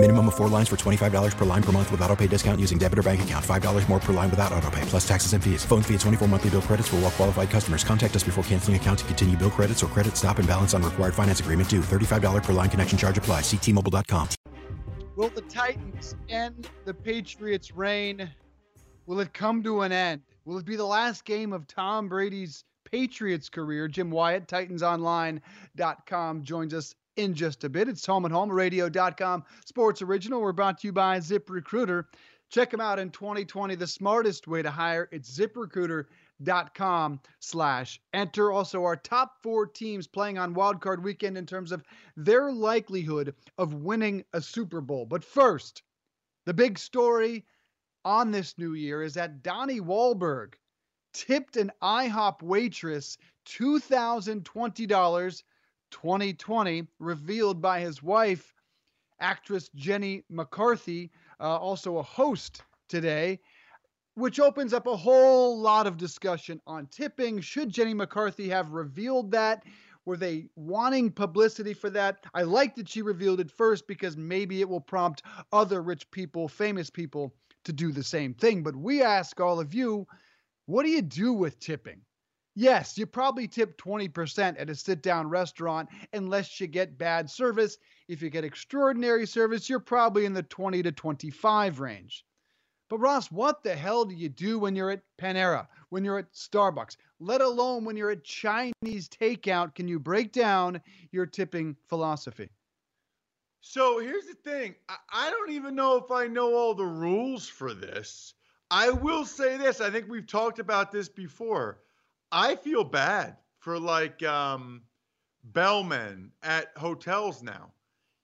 Minimum of four lines for $25 per line per month with auto pay discount using debit or bank account. $5 more per line without auto pay, plus taxes and fees. Phone fee at 24 monthly bill credits for all well qualified customers. Contact us before canceling account to continue bill credits or credit stop and balance on required finance agreement due. $35 per line connection charge apply. Ctmobile.com. Will the Titans end the Patriots' reign? Will it come to an end? Will it be the last game of Tom Brady's Patriots career? Jim Wyatt, TitansOnline.com, joins us in just a bit. It's home at homeradio.com, sports original. We're brought to you by ZipRecruiter. Check them out in 2020. The smartest way to hire, it's ziprecruiter.com slash enter. Also, our top four teams playing on wildcard weekend in terms of their likelihood of winning a Super Bowl. But first, the big story on this new year is that Donnie Wahlberg tipped an IHOP waitress $2,020 2020, revealed by his wife, actress Jenny McCarthy, uh, also a host today, which opens up a whole lot of discussion on tipping. Should Jenny McCarthy have revealed that? Were they wanting publicity for that? I like that she revealed it first because maybe it will prompt other rich people, famous people, to do the same thing. But we ask all of you, what do you do with tipping? Yes, you probably tip 20% at a sit down restaurant unless you get bad service. If you get extraordinary service, you're probably in the 20 to 25 range. But Ross, what the hell do you do when you're at Panera, when you're at Starbucks, let alone when you're at Chinese takeout? Can you break down your tipping philosophy? So here's the thing I, I don't even know if I know all the rules for this. I will say this I think we've talked about this before. I feel bad for like um, bellmen at hotels now.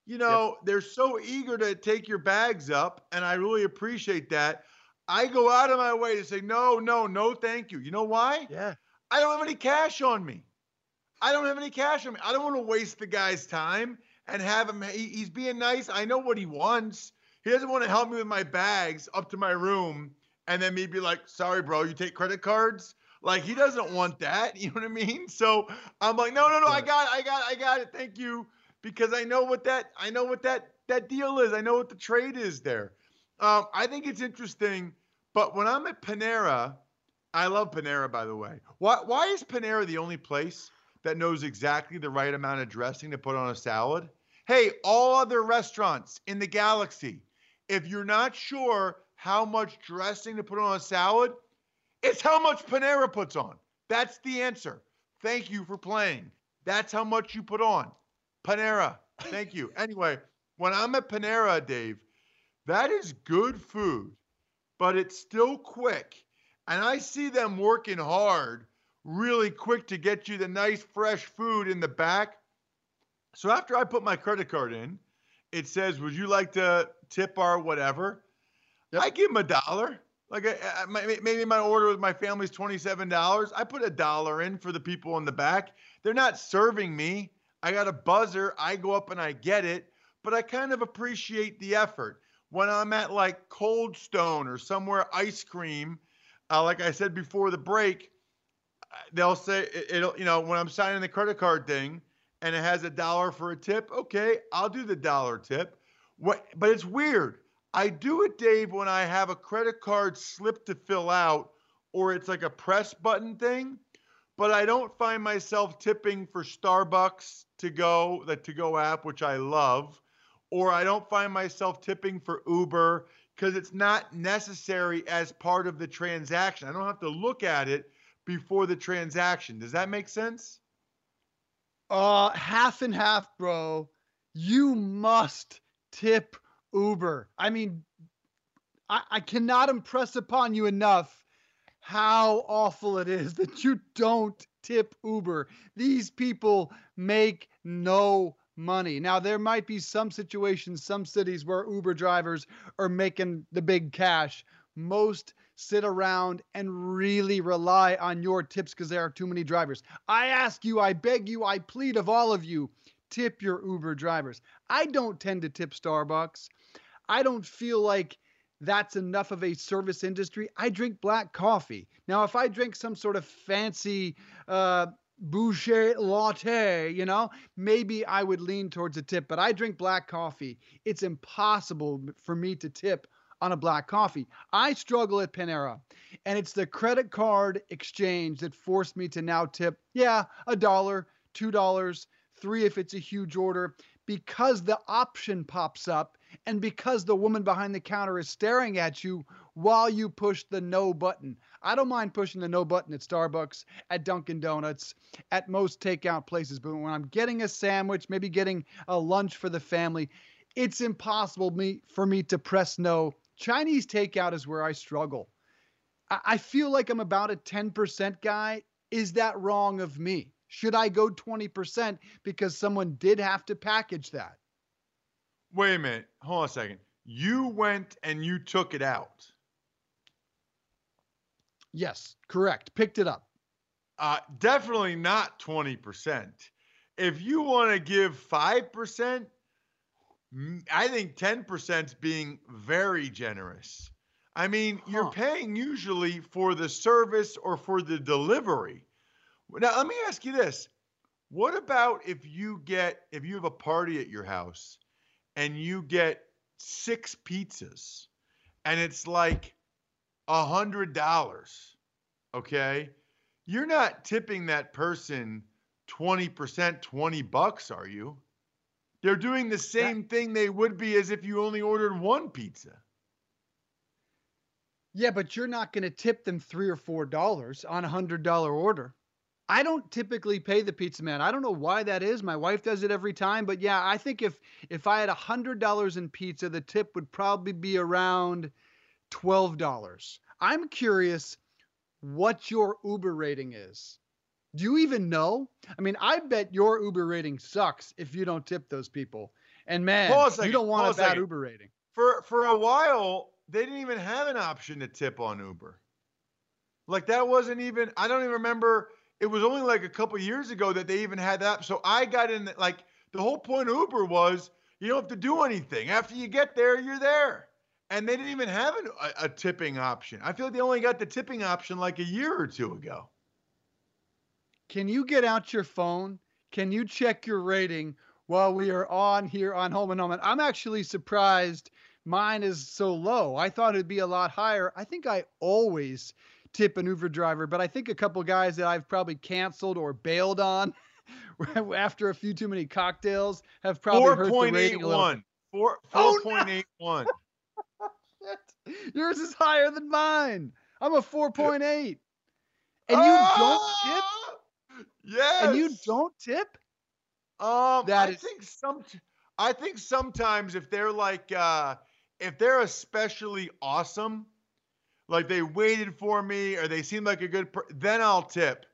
You know, yep. they're so eager to take your bags up, and I really appreciate that. I go out of my way to say, no, no, no, thank you. You know why? Yeah. I don't have any cash on me. I don't have any cash on me. I don't want to waste the guy's time and have him. He, he's being nice. I know what he wants. He doesn't want to help me with my bags up to my room and then me be like, sorry, bro, you take credit cards? Like he doesn't want that. You know what I mean? So I'm like, no, no, no, I got it, I got it, I got it. Thank you. Because I know what that I know what that that deal is. I know what the trade is there. Um, I think it's interesting. But when I'm at Panera, I love Panera, by the way. Why why is Panera the only place that knows exactly the right amount of dressing to put on a salad? Hey, all other restaurants in the galaxy, if you're not sure how much dressing to put on a salad, it's how much Panera puts on. That's the answer. Thank you for playing. That's how much you put on. Panera. Thank you. Anyway, when I'm at Panera, Dave, that is good food, but it's still quick. And I see them working hard, really quick to get you the nice, fresh food in the back. So after I put my credit card in, it says, Would you like to tip our whatever? Yep. I give them a dollar. Like I, I, maybe my order with my family's twenty-seven dollars. I put a dollar in for the people in the back. They're not serving me. I got a buzzer. I go up and I get it. But I kind of appreciate the effort. When I'm at like Cold Stone or somewhere ice cream, uh, like I said before the break, they'll say it'll. You know, when I'm signing the credit card thing and it has a dollar for a tip, okay, I'll do the dollar tip. What? But it's weird I do it, Dave, when I have a credit card slip to fill out or it's like a press button thing, but I don't find myself tipping for Starbucks to go, the to go app, which I love, or I don't find myself tipping for Uber because it's not necessary as part of the transaction. I don't have to look at it before the transaction. Does that make sense? Uh, half and half, bro. You must tip Uber. I mean, I, I cannot impress upon you enough how awful it is that you don't tip Uber. These people make no money. Now, there might be some situations, some cities where Uber drivers are making the big cash. Most sit around and really rely on your tips because there are too many drivers. I ask you, I beg you, I plead of all of you tip your Uber drivers. I don't tend to tip Starbucks. I don't feel like that's enough of a service industry. I drink black coffee. Now, if I drink some sort of fancy uh, boucher latte, you know, maybe I would lean towards a tip, but I drink black coffee. It's impossible for me to tip on a black coffee. I struggle at Panera, and it's the credit card exchange that forced me to now tip, yeah, a dollar, two dollars, three if it's a huge order, because the option pops up and because the woman behind the counter is staring at you while you push the no button. I don't mind pushing the no button at Starbucks, at Dunkin' Donuts, at most takeout places, but when I'm getting a sandwich, maybe getting a lunch for the family, it's impossible me for me to press no. Chinese takeout is where I struggle. I, I feel like I'm about a 10% guy. Is that wrong of me? Should I go 20% because someone did have to package that? Wait a minute. Hold on a second. You went and you took it out. Yes, correct. Picked it up. Uh, definitely not 20%. If you want to give 5%, I think 10% is being very generous. I mean, huh. you're paying usually for the service or for the delivery. Now, let me ask you this. What about if you get if you have a party at your house and you get six pizzas and it's like a hundred dollars, okay? You're not tipping that person 20%, 20 bucks, are you? They're doing the same thing they would be as if you only ordered one pizza. Yeah, but you're not going to tip them three or four dollars on a hundred dollar order. I don't typically pay the pizza man. I don't know why that is. My wife does it every time, but yeah, I think if if I had a hundred dollars in pizza, the tip would probably be around twelve dollars. I'm curious what your Uber rating is. Do you even know? I mean, I bet your Uber rating sucks if you don't tip those people. And man, you don't want a, a bad Uber rating. For for a while, they didn't even have an option to tip on Uber. Like that wasn't even. I don't even remember it was only like a couple years ago that they even had that. So I got in like the whole point of Uber was you don't have to do anything. After you get there, you're there. And they didn't even have an, a, a tipping option. I feel like they only got the tipping option like a year or two ago. Can you get out your phone? Can you check your rating while we are on here on Home and Home? And I'm actually surprised mine is so low. I thought it'd be a lot higher. I think I always tip an Uber driver, but I think a couple guys that I've probably canceled or bailed on after a few too many cocktails have probably 4. hurt the rating a little. 4, 4.81. Oh, no. Yours is higher than mine. I'm a 4.8. And you oh, don't tip? Yes. And you don't tip? Um, that I is... think some I think sometimes if they're like uh if they're especially awesome, like they waited for me or they seem like a good per- then I'll tip.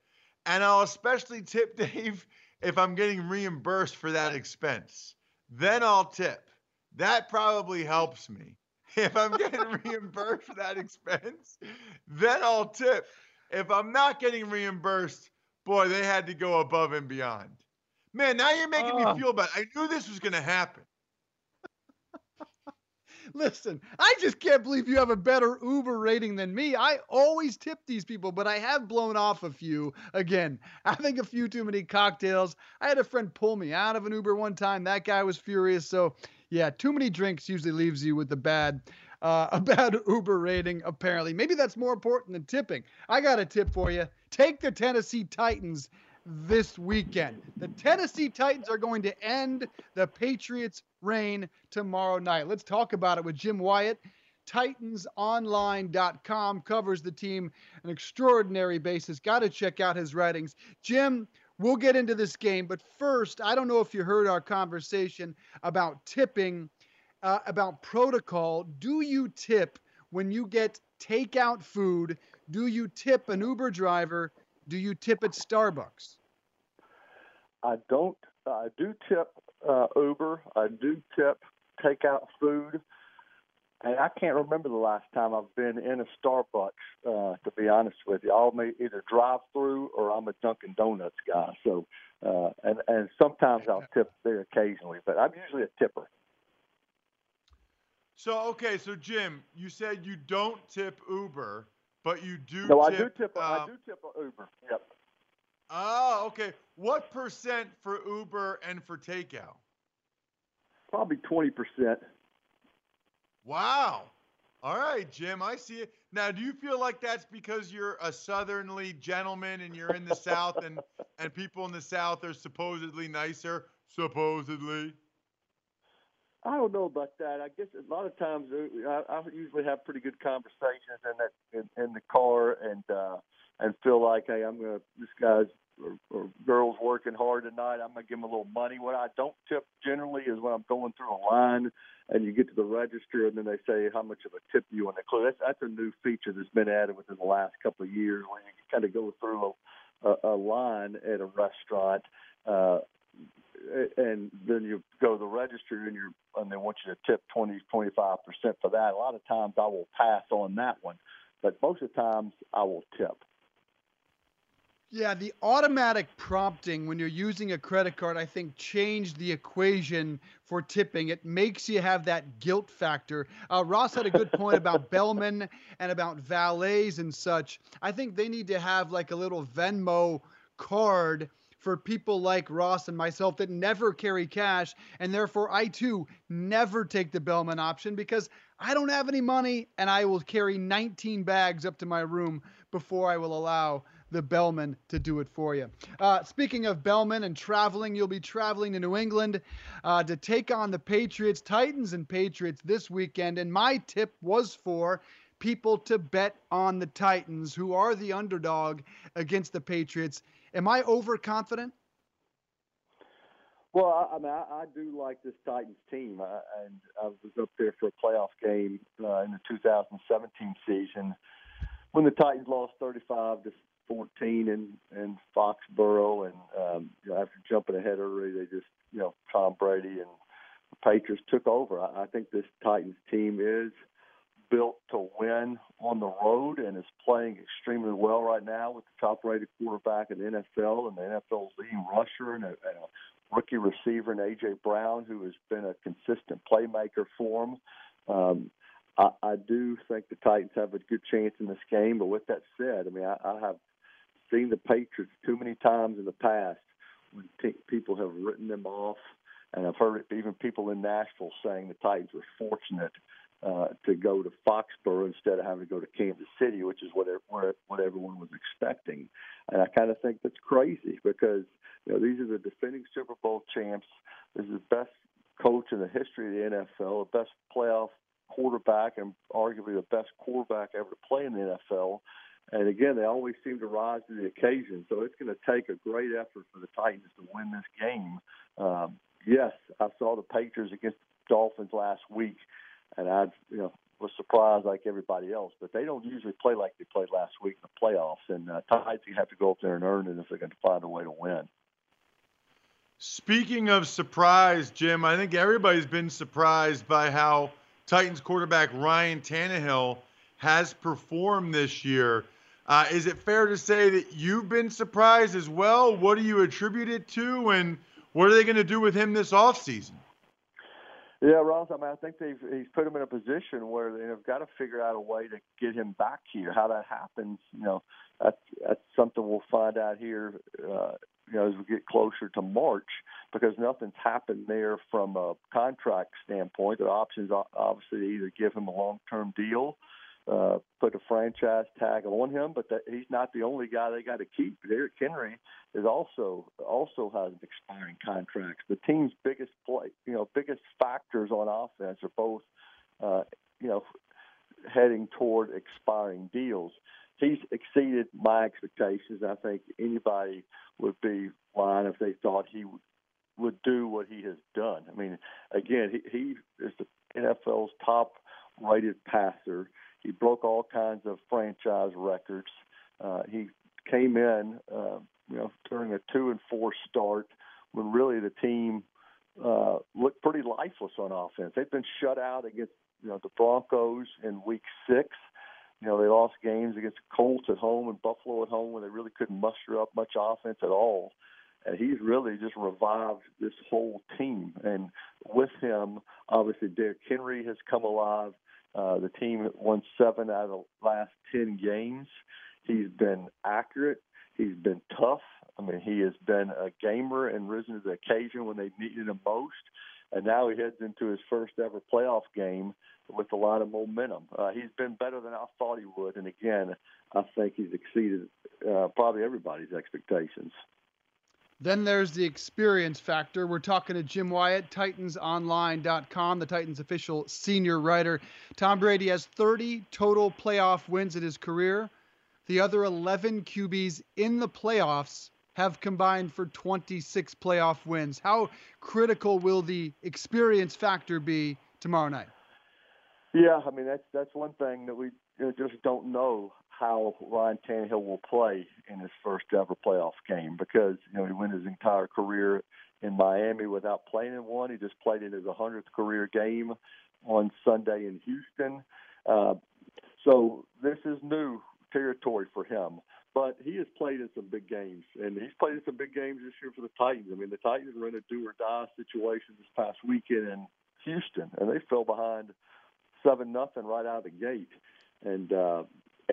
And I'll especially tip Dave if I'm getting reimbursed for that expense. Then I'll tip. That probably helps me. If I'm getting reimbursed for that expense, then I'll tip. If I'm not getting reimbursed, boy, they had to go above and beyond. Man, now you're making me oh. feel bad. I knew this was going to happen. Listen, I just can't believe you have a better Uber rating than me. I always tip these people, but I have blown off a few. Again, having a few too many cocktails. I had a friend pull me out of an Uber one time. That guy was furious. So, yeah, too many drinks usually leaves you with a bad uh, a bad Uber rating, apparently. Maybe that's more important than tipping. I got a tip for you. Take the Tennessee Titans this weekend. The Tennessee Titans are going to end the Patriots' reign tomorrow night. Let's talk about it with Jim Wyatt. TitansOnline.com covers the team an extraordinary basis. Got to check out his writings. Jim, we'll get into this game, but first, I don't know if you heard our conversation about tipping, uh, about protocol. Do you tip when you get takeout food? Do you tip an Uber driver? Do you tip at Starbucks? I don't. I do tip uh, Uber. I do tip takeout food. and I can't remember the last time I've been in a Starbucks. Uh, to be honest with you, I'll may either drive through or I'm a Dunkin' Donuts guy. So, uh, and and sometimes I'll tip there occasionally, but I'm usually a tipper. So okay, so Jim, you said you don't tip Uber, but you do. No, tip, I do tip. Um, I do tip Uber. Yep. Oh, okay. What percent for Uber and for takeout? Probably twenty percent. Wow. All right, Jim, I see it. Now, do you feel like that's because you're a southerly gentleman and you're in the South and, and people in the South are supposedly nicer? Supposedly. I don't know about that. I guess a lot of times uh, I, I usually have pretty good conversations in that in, in the car and uh, and feel like hey, I'm gonna this guy's or, or girl's working hard tonight. I'm gonna give them a little money. What I don't tip generally is when I'm going through a line and you get to the register and then they say how much of a tip you want to include. That's that's a new feature that's been added within the last couple of years where you kind of go through a, a, a line at a restaurant. Uh, and then you go to the register and you and they want you to tip 20 25 percent for that a lot of times i will pass on that one but most of the times i will tip Yeah, the automatic prompting when you're using a credit card, I think, changed the equation for tipping. It makes you have that guilt factor. Uh, Ross had a good point about bellmen and about valets and such. I think they need to have like a little Venmo card for people like Ross and myself that never carry cash. And therefore, I too never take the bellman option because I don't have any money and I will carry 19 bags up to my room before I will allow the bellman to do it for you. Uh, speaking of bellman and traveling, you'll be traveling to New England uh, to take on the Patriots, Titans, and Patriots this weekend. And my tip was for people to bet on the Titans, who are the underdog against the Patriots. Am I overconfident? Well, I, I mean, I, I do like this Titans team, and I was up there for a playoff game uh, in the 2017 season when the Titans lost 35 to 14 in in Foxborough, and um, you know, after jumping ahead early, they just you know Tom Brady and the Patriots took over. I, I think this Titans team is built to win on the road and is playing extremely well right now with the top rated quarterback in the NFL and the NFL's leading rusher and a, and a rookie receiver in A.J. Brown, who has been a consistent playmaker for them. Um, I, I do think the Titans have a good chance in this game, but with that said, I mean, I, I have seen the Patriots too many times in the past when t- people have written them off, and I've heard even people in Nashville saying the Titans were fortunate uh, to go to Foxborough instead of having to go to Kansas City, which is what where, what everyone was expecting. And I kind of think that's crazy because you know these are the defending Super Bowl champs. This is the best coach in the history of the NFL, the best playoff quarterback, and arguably the best quarterback ever to play in the NFL. And again, they always seem to rise to the occasion. So it's going to take a great effort for the Titans to win this game. Um, yes, I saw the Patriots against the Dolphins last week, and I, you know, was surprised like everybody else. But they don't usually play like they played last week in the playoffs. And uh, Titans have to go up there and earn it if they're going to find a way to win. Speaking of surprise, Jim, I think everybody's been surprised by how Titans quarterback Ryan Tannehill has performed this year. Uh, is it fair to say that you've been surprised as well? What do you attribute it to, and what are they going to do with him this offseason? Yeah, Ross. I mean, I think they've he's put him in a position where they've got to figure out a way to get him back here. How that happens, you know, that's that's something we'll find out here. Uh, you know, as we get closer to March, because nothing's happened there from a contract standpoint. The options obviously either give him a long-term deal uh, put a franchise tag on him, but that, he's not the only guy they got to keep. Derrick Henry is also also has an expiring contract. The team's biggest play, you know, biggest factors on offense are both, uh, you know, heading toward expiring deals. He's exceeded my expectations. I think anybody would be lying if they thought he would, do what he has done. I mean, again, he, he is the NFL's top rated passer. He broke all kinds of franchise records. Uh, he came in, uh, you know, during a two and four start when really the team uh, looked pretty lifeless on offense. They've been shut out against you know the Broncos in Week Six. You know they lost games against the Colts at home and Buffalo at home where they really couldn't muster up much offense at all. And he's really just revived this whole team. And with him, obviously Derrick Henry has come alive. Uh, the team won seven out of the last ten games. He's been accurate. He's been tough. I mean, he has been a gamer and risen to the occasion when they needed him most. And now he heads into his first ever playoff game with a lot of momentum. Uh, he's been better than I thought he would. And again, I think he's exceeded uh, probably everybody's expectations. Then there's the experience factor. We're talking to Jim Wyatt, TitansOnline.com, the Titans official senior writer. Tom Brady has 30 total playoff wins in his career. The other 11 QBs in the playoffs have combined for 26 playoff wins. How critical will the experience factor be tomorrow night? Yeah, I mean that's that's one thing that we just don't know how Ryan Tannehill will play in his first ever playoff game because you know he went his entire career in Miami without playing in one. He just played in his 100th career game on Sunday in Houston. Uh, so this is new territory for him. But he has played in some big games, and he's played in some big games this year for the Titans. I mean, the Titans were in a do or die situation this past weekend in Houston, and they fell behind seven nothing right out of the gate. And uh,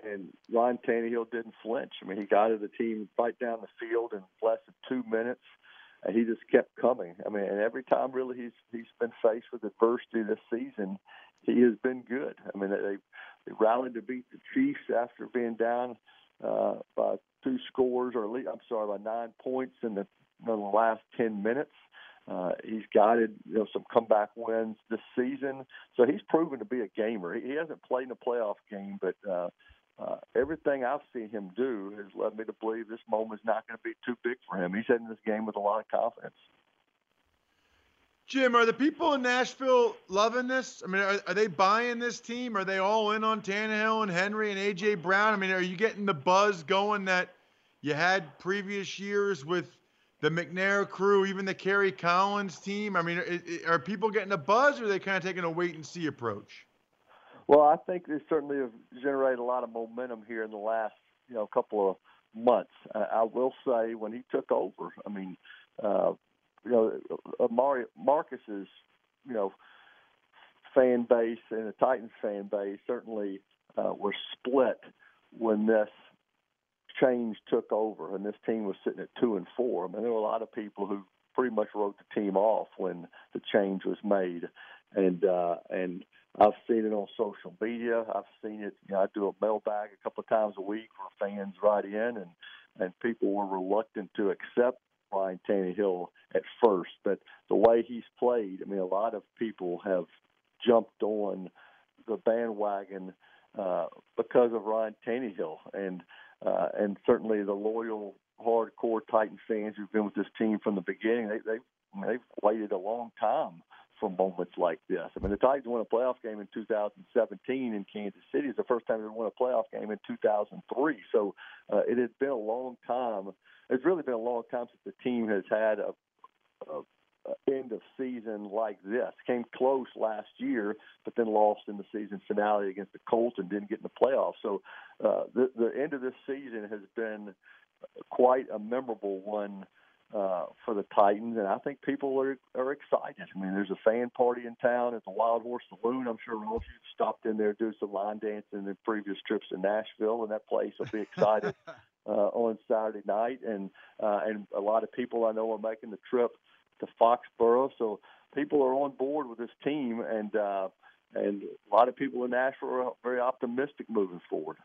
and Ryan Tannehill didn't flinch. I mean, he guided the team right down the field in less than two minutes, and he just kept coming. I mean, and every time really he's he's been faced with adversity this season, he has been good. I mean, they they rallied to beat the Chiefs after being down uh, by two scores, or least, I'm sorry, by nine points in the, in the last 10 minutes. Uh, he's guided you know some comeback wins this season, so he's proven to be a gamer. He, he hasn't played in a playoff game, but uh, uh, everything I've seen him do has led me to believe this moment is not going to be too big for him. He's heading this game with a lot of confidence. Jim, are the people in Nashville loving this? I mean, are, are, they buying this team? Are they all in on Tannehill and Henry and AJ Brown? I mean, are you getting the buzz going that you had previous years with the McNair crew, even the Kerry Collins team? I mean, are, are people getting a buzz, or are they kind of taking a wait and see approach? Well, I think they certainly have generated a lot of momentum here in the last, you know, couple of months. I, I will say when he took over, I mean, uh, you know, Amari Marcus's, you know, fan base and the Titans fan base certainly uh, were split when this change took over and this team was sitting at two and four. I mean, there were a lot of people who pretty much wrote the team off when the change was made, and uh, and I've seen it on social media. I've seen it. You know, I do a mailbag a couple of times a week where fans write in and and people were reluctant to accept Ryan Tannehill at first, but the way he's played, I mean, a lot of people have jumped on the bandwagon uh, because of Ryan Tannehill, and uh, and certainly the loyal, hardcore Titan fans who've been with this team from the beginning. They they they've waited a long time for moments like this. I mean, the Titans won a playoff game in 2017 in Kansas City. It's the first time they won a playoff game in 2003. So uh, it has been a long time. It's really been a long time since the team has had a, a, end of season like this. Came close last year, but then lost in the season finale against the Colts and didn't get in the playoffs. So uh, the the end of this season has been quite a memorable one uh, for the Titans, and I think people are are excited. I mean, there's a fan party in town at the Wild Horse Saloon. I'm sure all of you stopped in there do some line dancing in previous trips to Nashville, and that place will be excited uh, on Saturday night. And uh, and a lot of people I know are making the trip to Foxborough, so people are on board with this team, and uh, and a lot of people in Nashville are very optimistic moving forward.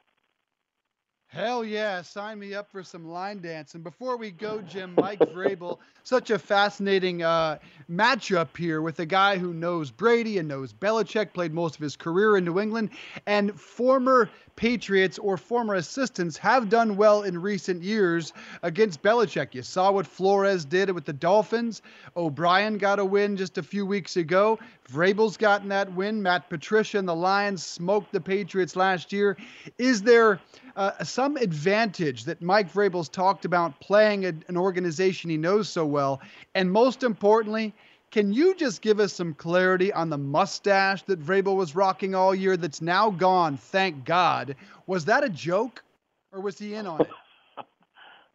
Hell yeah, sign me up for some line dance. And before we go, Jim, Mike Vrabel, such a fascinating uh, matchup here with a guy who knows Brady and knows Belichick, played most of his career in New England, and former Patriots or former assistants have done well in recent years against Belichick. You saw what Flores did with the Dolphins. O'Brien got a win just a few weeks ago. Vrabel's gotten that win. Matt Patricia and the Lions smoked the Patriots last year. Is there uh, some advantage that Mike Vrabel's talked about playing a, an organization he knows so well? And most importantly, Can you just give us some clarity on the mustache that Vrabel was rocking all year that's now gone, thank God? Was that a joke or was he in on it?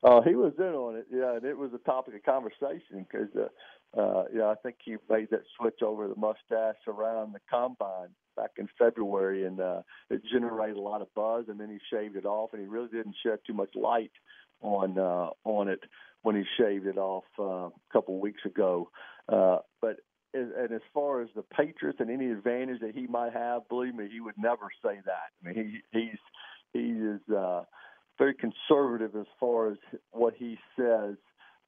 uh, he was in on it, yeah, and it was a topic of conversation because, uh, uh, yeah, I think he made that switch over the mustache around the combine back in February, and uh, it generated a lot of buzz. And then he shaved it off, and he really didn't shed too much light on uh, on it when he shaved it off uh, a couple weeks ago. Uh, but and as far as the Patriots and any advantage that he might have, believe me, he would never say that. I mean, he he's he is uh, very conservative as far as what he says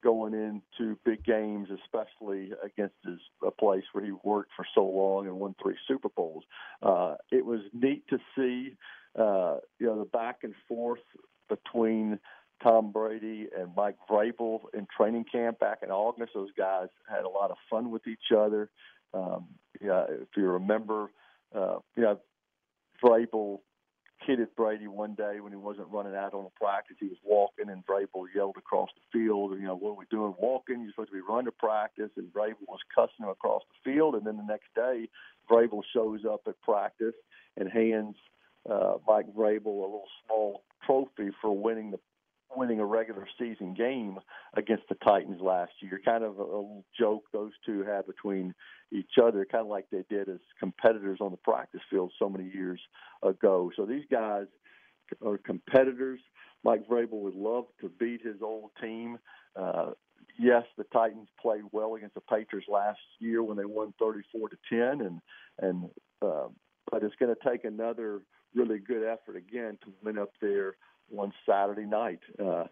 going into big games, especially against his a place where he worked for so long and won three Super Bowls. Uh, it was neat to see, uh, you know, the back and forth between Tom Brady and Mike Vrabel in training camp back in August. Those guys had a lot of fun with each other. Um, yeah, if you remember, uh, you know, Vrabel kidded Brady one day when he wasn't running out on the practice. He was walking, and Vrabel yelled across the field, "You know, what are we doing? Walking? You're supposed to be running to practice." And Vrabel was cussing him across the field. And then the next day, Vrabel shows up at practice and hands uh, Mike Vrabel a little small trophy for winning the winning a regular season game against the Titans last year. Kind of a, a joke those two had between each other, kind of like they did as competitors on the practice field so many years ago. So these guys are competitors. Mike Vrabel would love to beat his old team. Uh, yes, the Titans played well against the Patriots last year when they won 34 to 10, and and uh, but it's going to take another really good effort again to win up there one Saturday night. Uh,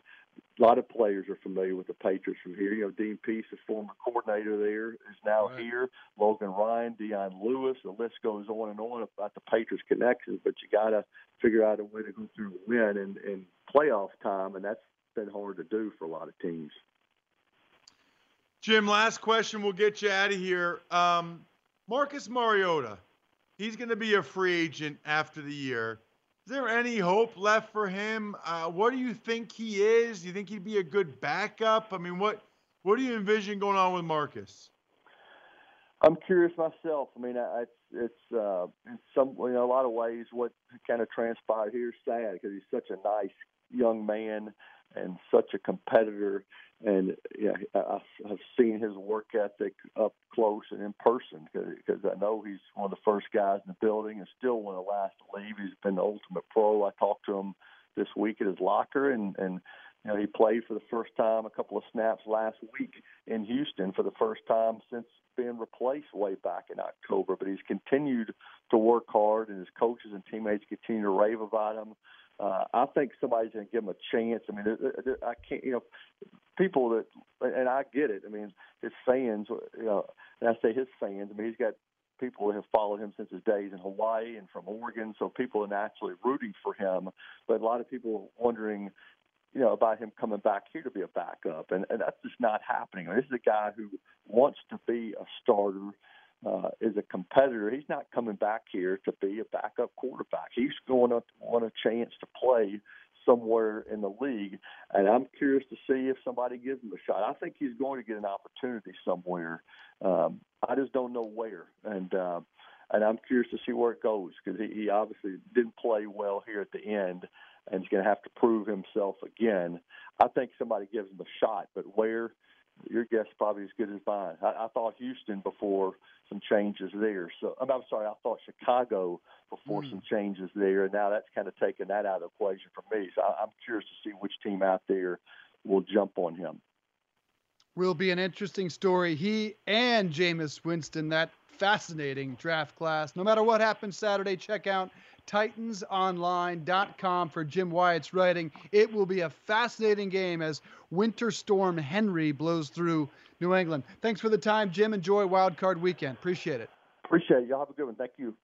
a lot of players are familiar with the Patriots from here. You know, Dean Pees, the former coordinator there, is now right. here. Logan Ryan, Dion Lewis, the list goes on and on about the Patriots connections. But you got to figure out a way to go through and win and, in playoff time, and that's been hard to do for a lot of teams. Jim, last question. We'll get you out of here. Um, Marcus Mariota, he's going to be a free agent after the year. Is there any hope left for him? Uh, what do you think he is? Do you think he'd be a good backup? I mean, what what do you envision going on with Marcus? I'm curious myself. I mean, it's it's uh, in some know a lot of ways what kind of transpired here is sad because he's such a nice young man and such a competitor. And yeah, I, have seen his work ethic up close and in person because I know he's one of the first guys in the building and still one of the last to leave. He's been the ultimate pro. I talked to him this week at his locker, and and you know he played for the first time a couple of snaps last week in Houston for the first time since being replaced way back in October. But he's continued to work hard, and his coaches and teammates continue to rave about him. Uh, I think somebody's going to give him a chance. I mean, I can't, you know, people that, and I get it. I mean, his fans, you know, and I say his fans. I mean, he's got people who have followed him since his days in Hawaii and from Oregon, so people are naturally rooting for him. But a lot of people wondering, you know, about him coming back here to be a backup, and, and that's just not happening. I mean, This is a guy who wants to be a starter uh, is a competitor. He's not coming back here to be a backup quarterback. He's going to want a chance to play somewhere in the league, and I'm curious to see if somebody gives him a shot. I think he's going to get an opportunity somewhere. Um, I just don't know where, and uh, and I'm curious to see where it goes because he, he obviously didn't play well here at the end, and he's going to have to prove himself again. I think somebody gives him a shot, but where? Your guess probably as good as mine. I, I thought Houston before some changes there. So I'm, I'm sorry, I thought Chicago before mm. some changes there, and now that's kind of taken that out of the equation for me. So I, I'm curious to see which team out there will jump on him. Will be an interesting story. He and Jameis Winston, that fascinating draft class. No matter what happens Saturday, check out titansonline.com for Jim Wyatt's writing. It will be a fascinating game as Winter Storm Henry blows through New England. Thanks for the time, Jim. Enjoy Wild Card Weekend. Appreciate it. Appreciate it. Y'all have a good one. Thank you.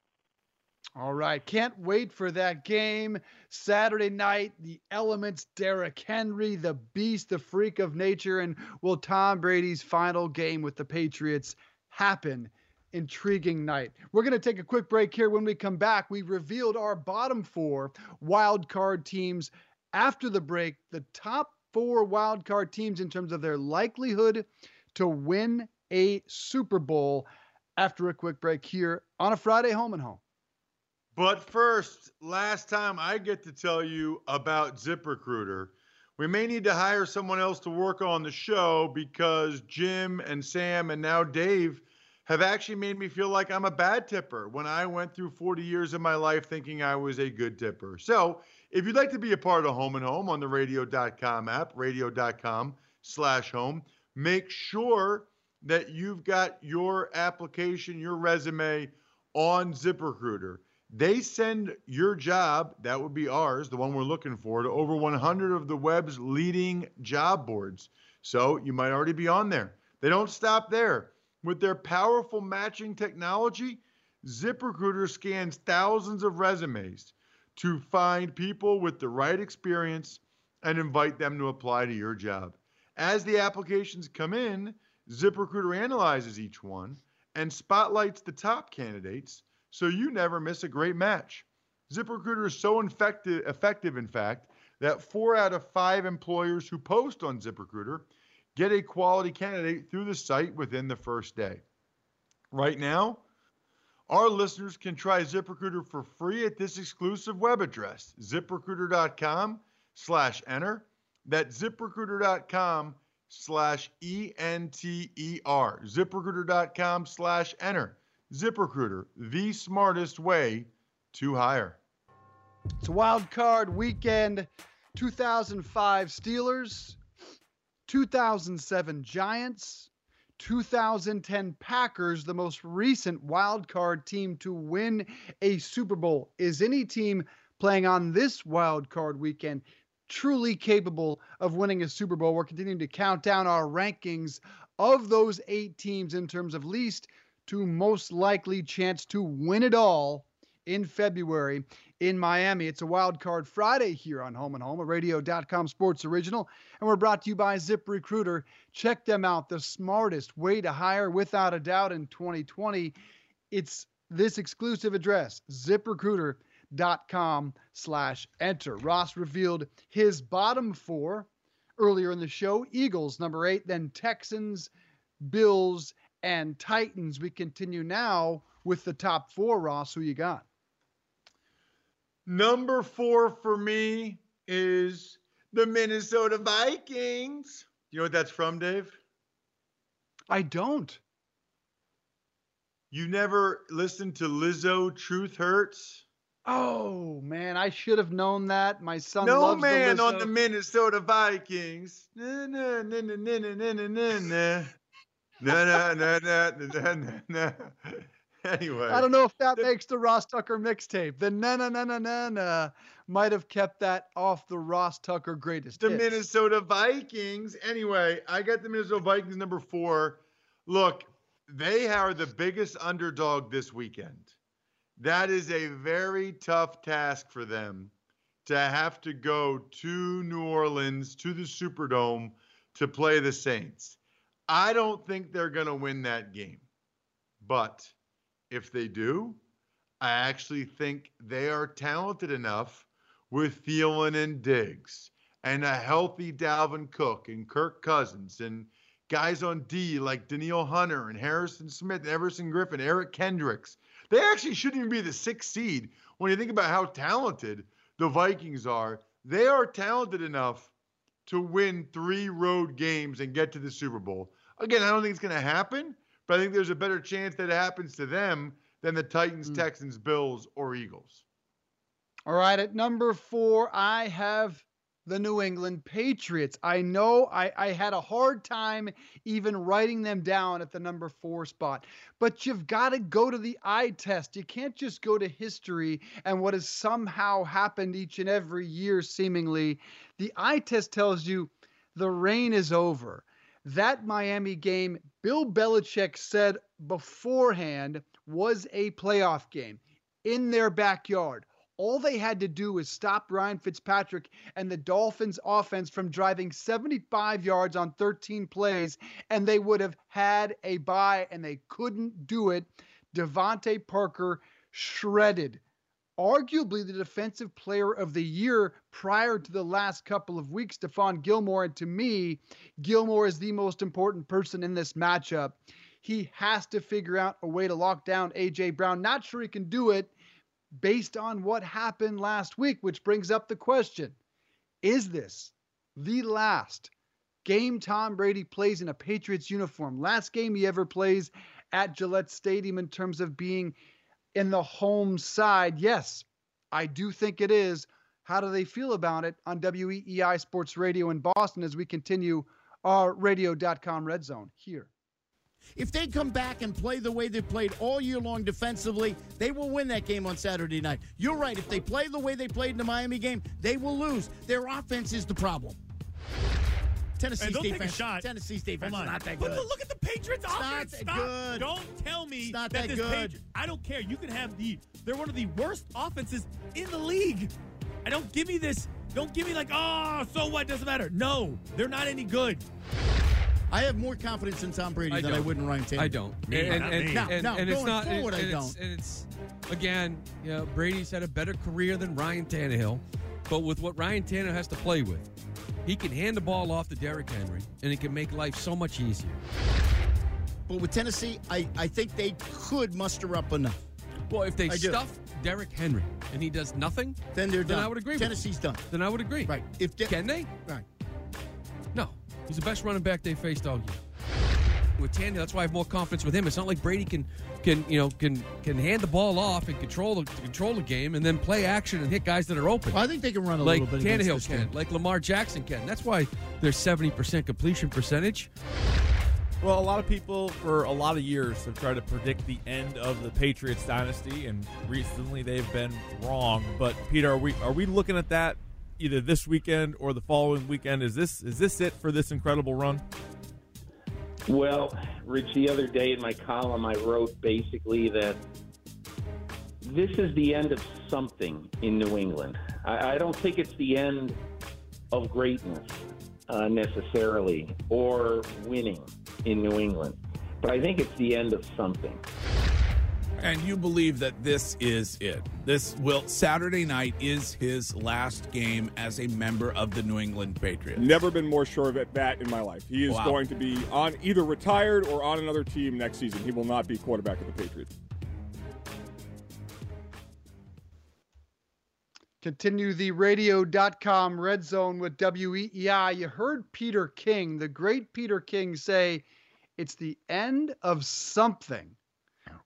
All right. Can't wait for that game. Saturday night, the elements, Derrick Henry, the beast, the freak of nature, and will Tom Brady's final game with the Patriots happen intriguing night. We're going to take a quick break here. When we come back, we revealed our bottom four wild card teams. After the break, the top four wild card teams in terms of their likelihood to win a Super Bowl after a quick break here on a Friday home and home. But first, last time I get to tell you about ZipRecruiter. We may need to hire someone else to work on the show because Jim and Sam and now Dave have actually made me feel like I'm a bad tipper when I went through 40 years of my life thinking I was a good tipper. So if you'd like to be a part of Home and Home on the radio.com app, radio.com slash home, make sure that you've got your application, your resume on ZipRecruiter. They send your job, that would be ours, the one we're looking for, to over 100 of the web's leading job boards. So you might already be on there. They don't stop there. With their powerful matching technology, ZipRecruiter scans thousands of resumes to find people with the right experience and invite them to apply to your job. As the applications come in, ZipRecruiter analyzes each one and spotlights the top candidates so you never miss a great match. ZipRecruiter is so effective, effective, in fact, that four out of five employers who post on ZipRecruiter get a quality candidate through the site within the first day. Right now, our listeners can try ZipRecruiter for free at this exclusive web address, ziprecruiter.com slash enter. That's ziprecruiter.com slash E-N-T-E-R. ZipRecruiter.com slash enter. ZipRecruiter, the smartest way to hire. It's wild card weekend. 2005 Steelers, 2007 Giants, 2010 Packers, the most recent wild card team to win a Super Bowl. Is any team playing on this wild card weekend truly capable of winning a Super Bowl? We're continuing to count down our rankings of those eight teams in terms of least to most likely chance to win it all in February in Miami. It's a wild card Friday here on Home and Home, a radio.com sports original. And we're brought to you by Zip Recruiter. Check them out, the smartest way to hire without a doubt in 2020. It's this exclusive address, ziprecruiter.com slash enter. Ross revealed his bottom four earlier in the show Eagles, number eight, then Texans, Bills, and Titans. We continue now with the top four. Ross, who you got? Number four for me is the Minnesota Vikings. You know what that's from, Dave? I don't. You never listened to Lizzo Truth Hurts? Oh man, I should have known that. My son no loves man the on the Minnesota Vikings. Na, na, na, na, na, na, na, na, na. Na, na, na, na, na, na, na. Anyway, I don't know if that makes the Ross Tucker mixtape. The na na na na na na might have kept that off the Ross Tucker greatest. the hits. Minnesota Vikings. Anyway, I got the Minnesota Vikings number four. Look, they are the biggest underdog this weekend. That is a very tough task for them to have to go to New Orleans, to the Superdome, to play the Saints. I don't think they're going to win that game. But if they do, I actually think they are talented enough with Thielen and Diggs and a healthy Dalvin Cook and Kirk Cousins and guys on D like Danielle Hunter and Harrison Smith, and Everson Griffen, Eric Kendricks. They actually shouldn't even be the sixth seed when you think about how talented the Vikings are. They are talented enough to win three road games and get to the Super Bowl. Again, I don't think it's going to happen, but I think there's a better chance that it happens to them than the Titans, Mm. Texans, Bills, or Eagles. All right, at number four, I have the New England Patriots. I know I, I had a hard time even writing them down at the number four spot, but you've got to go to the eye test. You can't just go to history and what has somehow happened each and every year, seemingly. The eye test tells you the reign is over. That Miami game, Bill Belichick said beforehand, was a playoff game in their backyard. All they had to do was stop Ryan Fitzpatrick and the Dolphins offense from driving 75 yards on 13 plays, and they would have had a bye, and they couldn't do it. DeVante Parker shredded arguably the defensive player of the year prior to the last couple of weeks, Stephon Gilmore. And to me, Gilmore is the most important person in this matchup. He has to figure out a way to lock down A.J. Brown. Not sure he can do it based on what happened last week, which brings up the question Is this the last game Tom Brady plays in a Patriots uniform? Last game he ever plays at Gillette Stadium in terms of being in the home side? Yes, I do think it is. How do they feel about it on WEEI Sports Radio in Boston as we continue our radio.com red zone here? If they come back and play the way they played all year long defensively, they will win that game on Saturday night. You're right. If they play the way they played in the Miami game, they will lose. Their offense is the problem. Tennessee's Hey, defense. shot. Tennessee's defense Hold is on. not that good. Look, look at the Patriots It's not offense. that Stop. good. Don't tell me It's not that, that this good. Patri- I don't care. You can have the. They're one of the worst offenses in the league. I don't give me this. Don't give me like, oh, so what? Doesn't matter. No, they're not any good. I have more confidence in Tom Brady I than I don't. would in Ryan Tannehill. I don't. Me, and, and. No, and, no, and it's not. forward, and, I don't. It's, and it's again, you know, Brady's had a better career than Ryan Tannehill, but with what Ryan Tannehill has to play with, he can hand the ball off to Derrick Henry, and it can make life so much easier. But with Tennessee, I, I think they could muster up enough. Well, if they I do. stuff Derrick Henry and he does nothing, Then they're then done. I would agree. with Tennessee's done. Then I would agree. Right. If De- Can they? Right. No. He's the best running back they faced all year. With Tannehill, that's why I have more confidence with him. It's not like Brady can can you know can can hand the ball off and control the control the game and then play action and hit guys that are open. Well, I think they can run a like little bit Tannehill this can, team. like Lamar Jackson can. That's why they're seventy percent completion percentage. Well, a lot of people for a lot of years have tried to predict the end of the Patriots dynasty, and recently they've been wrong. But Peter, are we are we looking at that either this weekend or the following weekend? Is this is this it for this incredible run? Well, Rich, the other day in my column, I wrote basically that this is the end of something in New England. I, I don't think it's the end of greatness uh, necessarily or winning in New England, but I think it's the end of something. And you believe that this is it. This will Saturday night is his last game as a member of the New England Patriots. Never been more sure of it, that in my life. He is Wow. going to be on either retired or on another team next season. He will not be quarterback of the Patriots. Continue the radio.com red zone with WEEI. You heard Peter King, the great Peter King, say it's the end of something.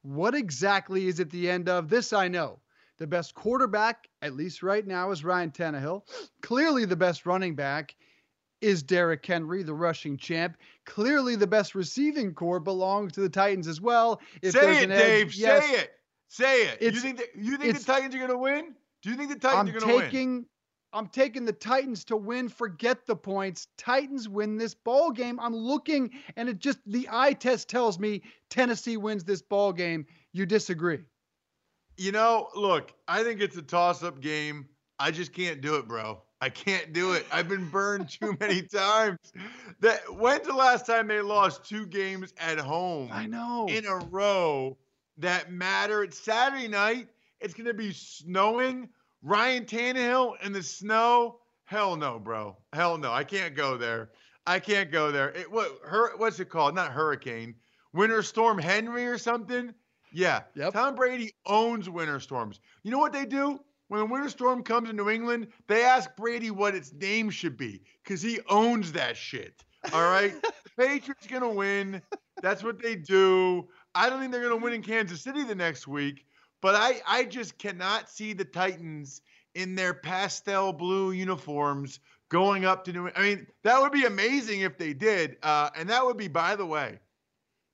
What exactly is it the end of? This I know. The best quarterback, at least right now, is Ryan Tannehill. Clearly, the best running back is Derrick Henry, the rushing champ. Clearly, the best receiving corps belongs to the Titans as well. If say it, an edge- Dave. yes, Say it. Say it. You think that, you think the Titans are going to win? Do you think the Titans I'm are going to win? taking I'm taking the Titans to win. Forget the points. Titans win this ball game. I'm looking and it just the eye test tells me Tennessee wins this ball game. You disagree? You know, look, I think it's a toss-up game. I just can't do it, bro. I can't do it. I've been burned too many times. That when's the last time they lost two games at home? I know. in a row that matter. It's Saturday night. It's gonna be snowing. Ryan Tannehill in the snow. Hell no, bro. Hell no. I can't go there. I can't go there. It what her what's it called? Not hurricane. Winter storm Henry or something. Yeah. Yep. Tom Brady owns winter storms. You know what they do? When a winter storm comes in New England, they ask Brady what its name should be because he owns that shit. All right. Patriots gonna win. That's what they do. I don't think they're gonna win in Kansas City the next week, but I I just cannot see the Titans in their pastel blue uniforms going up to New. I mean, that would be amazing if they did, uh, and that would be, by the way,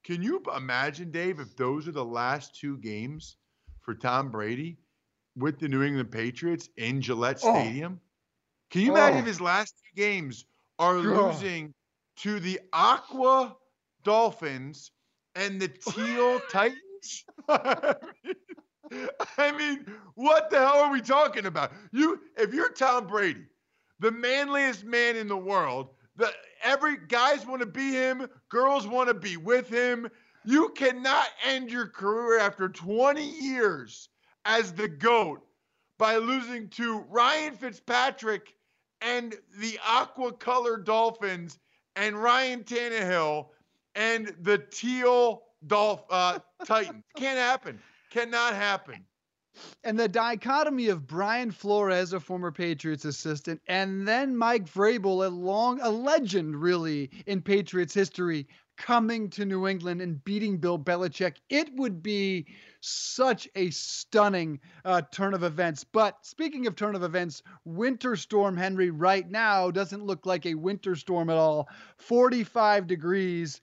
can you imagine, Dave, if those are the last two games for Tom Brady with the New England Patriots in Gillette Oh. Stadium? Can you imagine Oh. if his last two games are God. losing to the Aqua Dolphins and the Teal Titans? I mean, what the hell are we talking about? You, if you're Tom Brady, the manliest man in the world, the every guys want to be him, girls want to be with him. You cannot end your career after 20 years as the GOAT by losing to Ryan Fitzpatrick and the aqua colored Dolphins and Ryan Tannehill and the teal Dolph uh, Titans. Can't happen. Cannot happen. And the dichotomy of Brian Flores, a former Patriots assistant, and then Mike Vrabel, a long, a legend really in Patriots history, coming to New England and beating Bill Belichick. It would be such a stunning uh, turn of events. But speaking of turn of events, Winter Storm Henry right now doesn't look like a winter storm at all. 45 degrees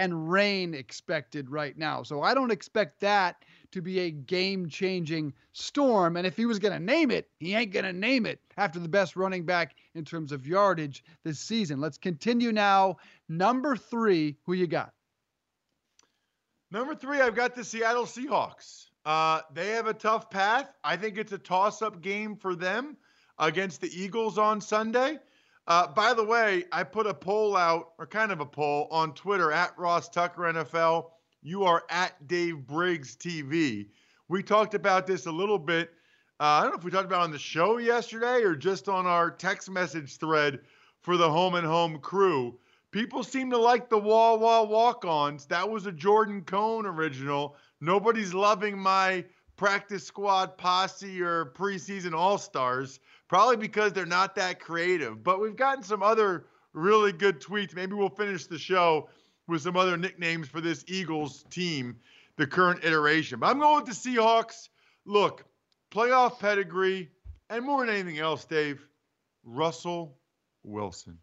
and rain expected right now. So I don't expect that to be a game changing storm. And if he was going to name it, he ain't going to name it after the best running back in terms of yardage this season. Let's continue now. Number three, who you got? Number three, I've got the Seattle Seahawks. Uh, they have a tough path. I think it's a toss up game for them against the Eagles on Sunday. Uh, by the way, I put a poll out, or kind of a poll, on Twitter at Ross Tucker NFL. You are at Dave Briggs TV. We talked about this a little bit. Uh, I don't know if we talked about on the show yesterday or just on our text message thread for the home and home crew. People seem to like the wall wall walk ons. That was a Jordan Cohn original. Nobody's loving my practice squad posse or preseason all stars, probably because they're not that creative. But we've gotten some other really good tweets. Maybe we'll finish the show with some other nicknames for this Eagles team, the current iteration. But I'm going with the Seahawks. Look, playoff pedigree, and more than anything else, Dave, Russell Wilson.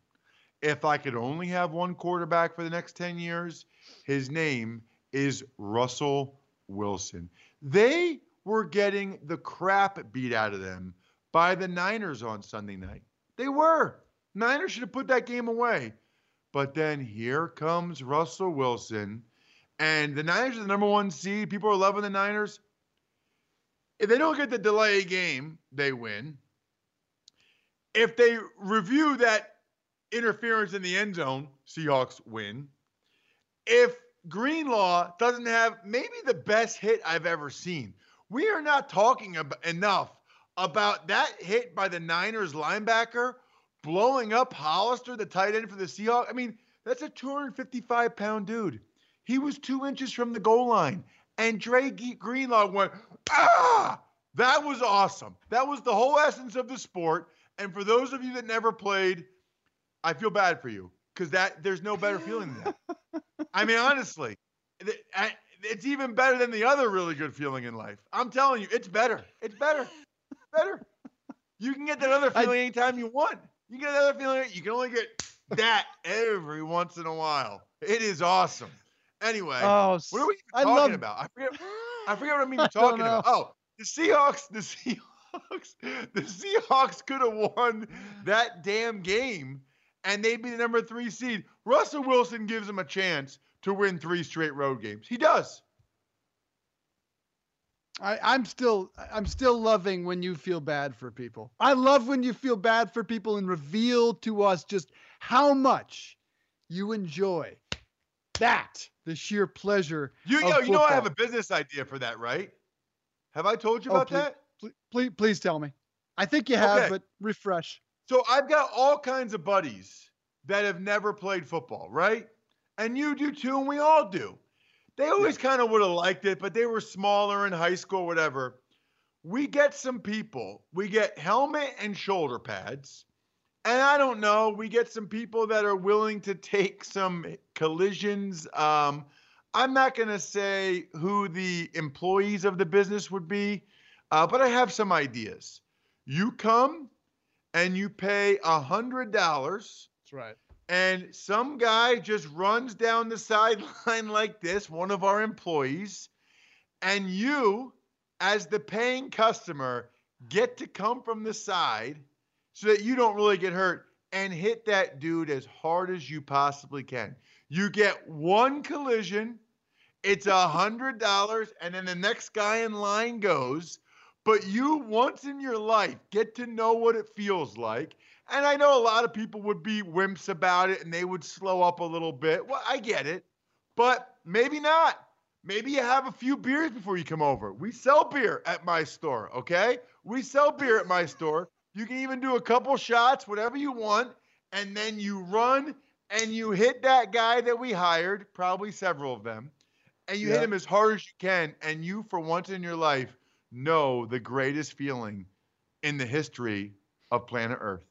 If I could only have one quarterback for the next 10 years, his name is Russell Wilson. They were getting the crap beat out of them by the Niners on Sunday night. They were. Niners should have put that game away. But then here comes Russell Wilson, and the Niners are the number one seed. People are loving the Niners. If they don't get the delay game, they win. If they review that interference in the end zone, Seahawks win. If Greenlaw doesn't have maybe the best hit I've ever seen, we are not talking about enough about that hit by the Niners linebacker blowing up Hollister, the tight end for the Seahawks. I mean, that's a 255 pound dude. He was two inches from the goal line. And Dre Greenlaw went, ah! That was awesome. That was the whole essence of the sport. And for those of you that never played, I feel bad for you because that there's no better feeling than that. I mean, honestly, it's even better than the other really good feeling in life. I'm telling you, it's better. It's better. It's better. You can get that other feeling anytime you want. You get another feeling. You can only get that every once in a while. It is awesome. Anyway, oh, what are we I talking love... about? I forget. I forget what I'm even talking about. Oh, the Seahawks. The Seahawks. The Seahawks could have won that damn game, and they'd be the number three seed. Russell Wilson gives them a chance to win three straight road games. He does. I, I'm still I'm still loving when you feel bad for people. I love when you feel bad for people and reveal to us just how much you enjoy that, the sheer pleasure. You know, you know I have a business idea for that, right? Have I told you oh, about please, that? Please, please, please tell me. I think you have, okay. but refresh. So I've got all kinds of buddies that have never played football, right? And you do too, and we all do. They always yeah. kind of would have liked it, but they were smaller in high school, whatever. We get some people, we get helmet and shoulder pads. And I don't know, we get some people that are willing to take some collisions. Um, I'm not going to say who the employees of the business would be, uh, but I have some ideas. You come and you pay a hundred dollars. That's right and some guy just runs down the sideline like this, one of our employees, and you, as the paying customer, get to come from the side so that you don't really get hurt and hit that dude as hard as you possibly can. You get one collision, it's a hundred dollars, and then the next guy in line goes. But you once in your life get to know what it feels like and I know a lot of people would be wimps about it and they would slow up a little bit. Well, I get it. But maybe not. Maybe you have a few beers before you come over. We sell beer at my store, okay? We sell beer at my store. You can even do a couple shots, whatever you want, and then you run and you hit that guy that we hired, probably several of them, and you Yeah. hit him as hard as you can, and you, for once in your life, know the greatest feeling in the history of planet Earth.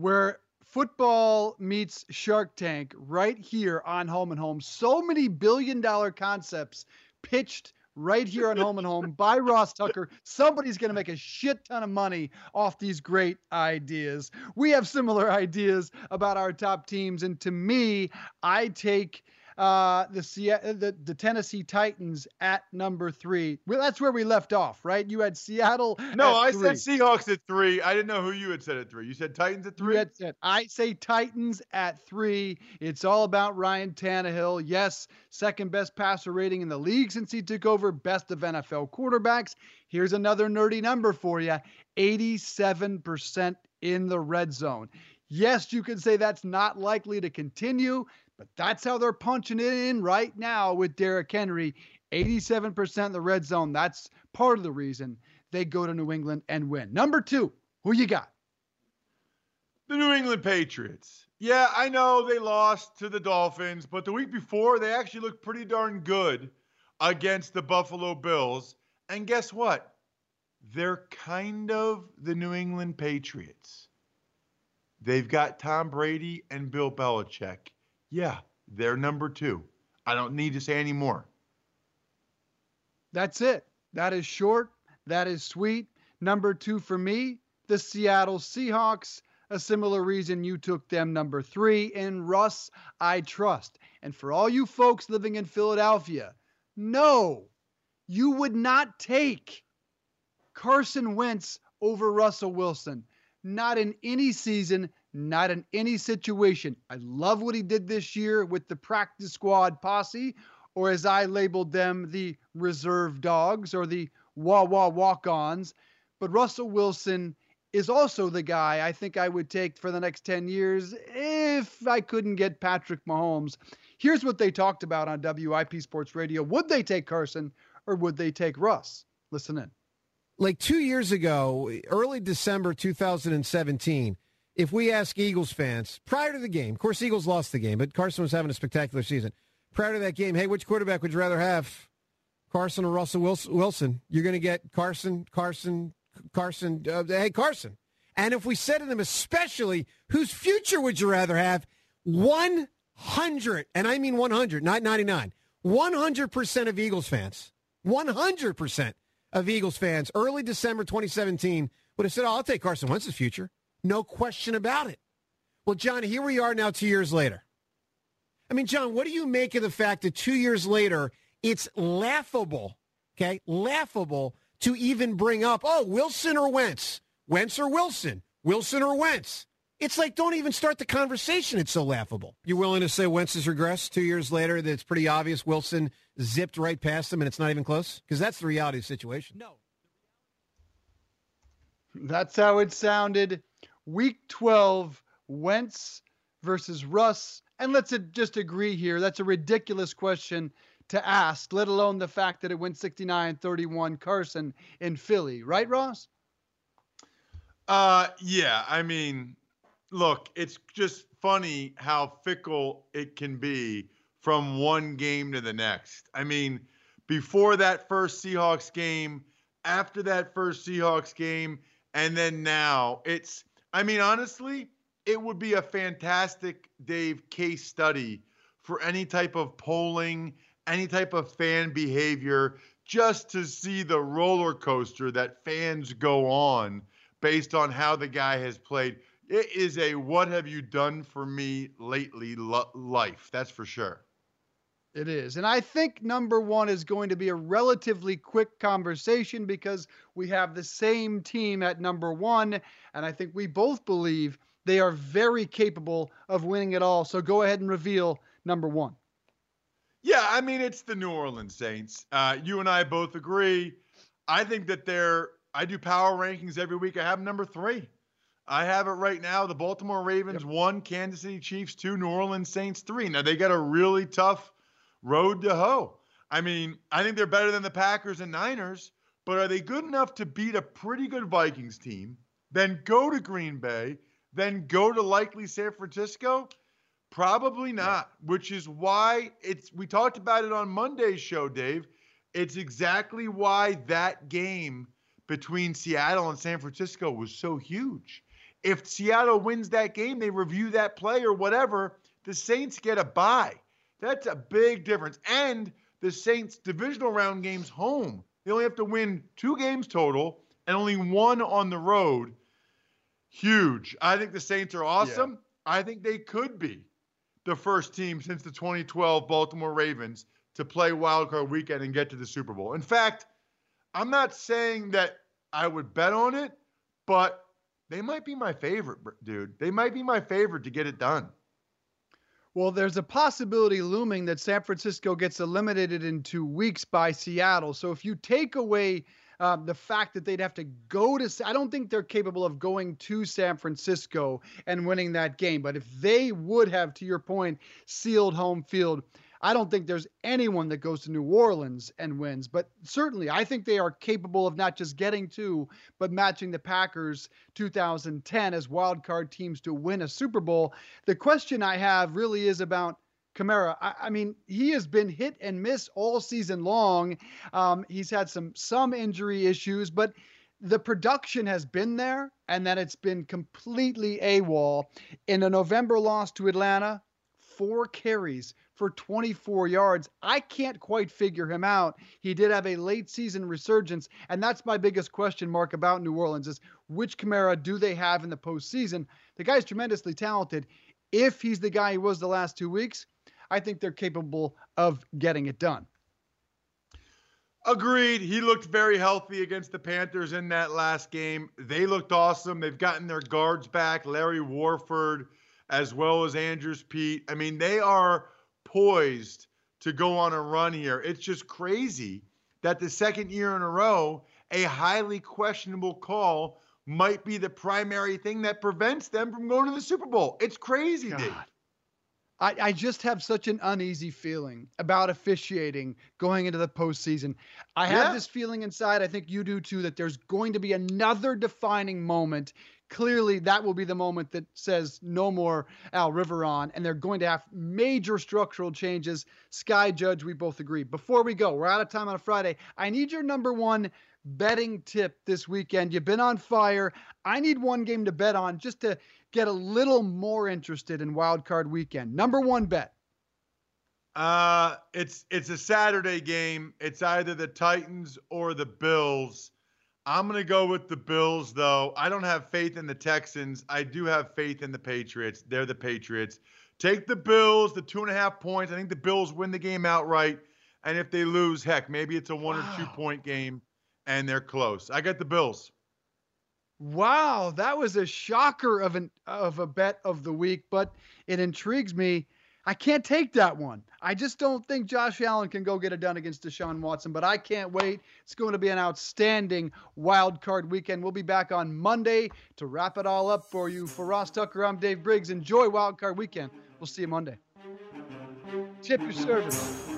Where football meets Shark Tank right here on Home and Home. So many billion dollar concepts pitched right here on Home and Home by Ross Tucker. Somebody's going to make a shit ton of money off these great ideas. We have similar ideas about our top teams. And to me, I take uh, the, the the Tennessee Titans at number three. Well, that's where we left off, right? You had Seattle. No, I three. said Seahawks at three. I didn't know who you had said at three. You said Titans at three? You had said, I say Titans at three. It's all about Ryan Tannehill. Yes, second best passer rating in the league since he took over, best of NFL quarterbacks. Here's another nerdy number for you 87% in the red zone. Yes, you could say that's not likely to continue, but that's how they're punching it in right now with Derrick Henry. 87% in the red zone. That's part of the reason they go to New England and win. Number two, who you got? The New England Patriots. Yeah, I know they lost to the Dolphins, but the week before they actually looked pretty darn good against the Buffalo Bills. And guess what? They're kind of the New England Patriots. They've got Tom Brady and Bill Belichick. Yeah, they're number two. I don't need to say any more. That's it. That is short. That is sweet. Number two for me, the Seattle Seahawks. A similar reason you took them number three. In Russ, I trust. And for all you folks living in Philadelphia, no, you would not take Carson Wentz over Russell Wilson. Not in any season, not in any situation. I love what he did this year with the practice squad posse, or as I labeled them, the reserve dogs or the wah wah walk ons. But Russell Wilson is also the guy I think I would take for the next 10 years if I couldn't get Patrick Mahomes. Here's what they talked about on WIP Sports Radio. Would they take Carson or would they take Russ? Listen in. like two years ago, early December 2017, if we ask Eagles fans prior to the game, of course, Eagles lost the game, but Carson was having a spectacular season. Prior to that game, hey, which quarterback would you rather have, Carson or Russell Wilson? You're going to get Carson, Carson, Carson, uh, hey, Carson. And if we said to them, especially, whose future would you rather have? 100, and I mean 100, not 99, 100% of Eagles fans, 100% of Eagles fans, early December 2017, would have said, oh, I'll take Carson Wentz's future. No question about it. Well, John, here we are now two years later. I mean, John, what do you make of the fact that two years later, it's laughable, okay, laughable to even bring up, oh, Wilson or Wentz, Wentz or Wilson, Wilson or Wentz. It's like don't even start the conversation. It's so laughable. You're willing to say Wentz has regressed two years later? That it's pretty obvious Wilson zipped right past him and it's not even close? Because that's the reality of the situation. No. That's how it sounded. Week 12, Wentz versus Russ. And let's just agree here that's a ridiculous question to ask, let alone the fact that it went 69 31 Carson in Philly. Right, Ross? Uh, yeah. I mean, look, it's just funny how fickle it can be from one game to the next. I mean, before that first Seahawks game, after that first Seahawks game, and then now, it's, I mean, honestly, it would be a fantastic, Dave, case study for any type of polling, any type of fan behavior, just to see the roller coaster that fans go on based on how the guy has played. It is a what have you done for me lately life, that's for sure. It is. And I think number one is going to be a relatively quick conversation because we have the same team at number one. And I think we both believe they are very capable of winning it all. So go ahead and reveal number one. Yeah, I mean, it's the New Orleans Saints. Uh, you and I both agree. I think that they're, I do power rankings every week. I have number three. I have it right now. The Baltimore Ravens one, Kansas City Chiefs two, New Orleans Saints three. Now they got a really tough road to hoe. I mean, I think they're better than the Packers and Niners, but are they good enough to beat a pretty good Vikings team, then go to Green Bay, then go to likely San Francisco? Probably not, which is why it's we talked about it on Monday's show, Dave. It's exactly why that game between Seattle and San Francisco was so huge. If Seattle wins that game, they review that play or whatever, the Saints get a bye. That's a big difference. And the Saints divisional round games home. They only have to win two games total and only one on the road. Huge. I think the Saints are awesome. Yeah. I think they could be the first team since the 2012 Baltimore Ravens to play wildcard weekend and get to the Super Bowl. In fact, I'm not saying that I would bet on it, but they might be my favorite, dude. They might be my favorite to get it done. Well, there's a possibility looming that San Francisco gets eliminated in two weeks by Seattle. So if you take away um, the fact that they'd have to go to, I don't think they're capable of going to San Francisco and winning that game. But if they would have, to your point, sealed home field, I don't think there's anyone that goes to New Orleans and wins, but certainly I think they are capable of not just getting to, but matching the Packers 2010 as wild card teams to win a Super Bowl. The question I have really is about Kamara. I, I mean, he has been hit and miss all season long. Um, he's had some some injury issues, but the production has been there, and then it's been completely AWOL. In a November loss to Atlanta, four carries for 24 yards. I can't quite figure him out. He did have a late season resurgence, and that's my biggest question mark about New Orleans is which Kamara do they have in the postseason? The guy's tremendously talented. If he's the guy he was the last two weeks, I think they're capable of getting it done. Agreed. He looked very healthy against the Panthers in that last game. They looked awesome. They've gotten their guards back, Larry Warford, as well as Andrus Peat. I mean, they are poised to go on a run here. It's just crazy that the second year in a row, a highly questionable call might be the primary thing that prevents them from going to the Super Bowl. It's crazy, God. Dave. I, I just have such an uneasy feeling about officiating going into the postseason. I yeah. have this feeling inside, I think you do too, that there's going to be another defining moment clearly that will be the moment that says no more Al Riveron, and they're going to have major structural changes. Sky Judge, we both agree. Before we go, we're out of time on a Friday. I need your number one betting tip this weekend. You've been on fire. I need one game to bet on just to get a little more interested in Wild Card Weekend. Number one bet. Uh, it's it's a Saturday game. It's either the Titans or the Bills. I'm going to go with the Bills, though. I don't have faith in the Texans. I do have faith in the Patriots. They're the Patriots. Take the Bills, the two and a half points. I think the Bills win the game outright. And if they lose, heck, maybe it's a one wow. or two point game and they're close. I got the Bills. Wow, that was a shocker of an of a bet of the week, but it intrigues me. I can't take that one. I just don't think Josh Allen can go get it done against Deshaun Watson, but I can't wait. It's going to be an outstanding wild card weekend. We'll be back on Monday to wrap it all up for you. For Ross Tucker, I'm Dave Briggs. Enjoy wild card weekend. We'll see you Monday. Tip your service.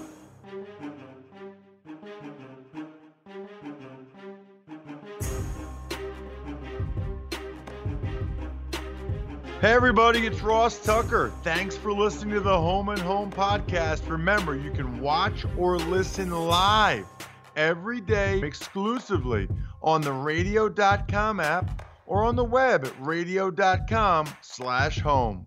Hey, everybody, it's Ross Tucker. Thanks for listening to the Home and Home podcast. Remember, you can watch or listen live every day exclusively on the radio.com app or on the web at radio.com slash home.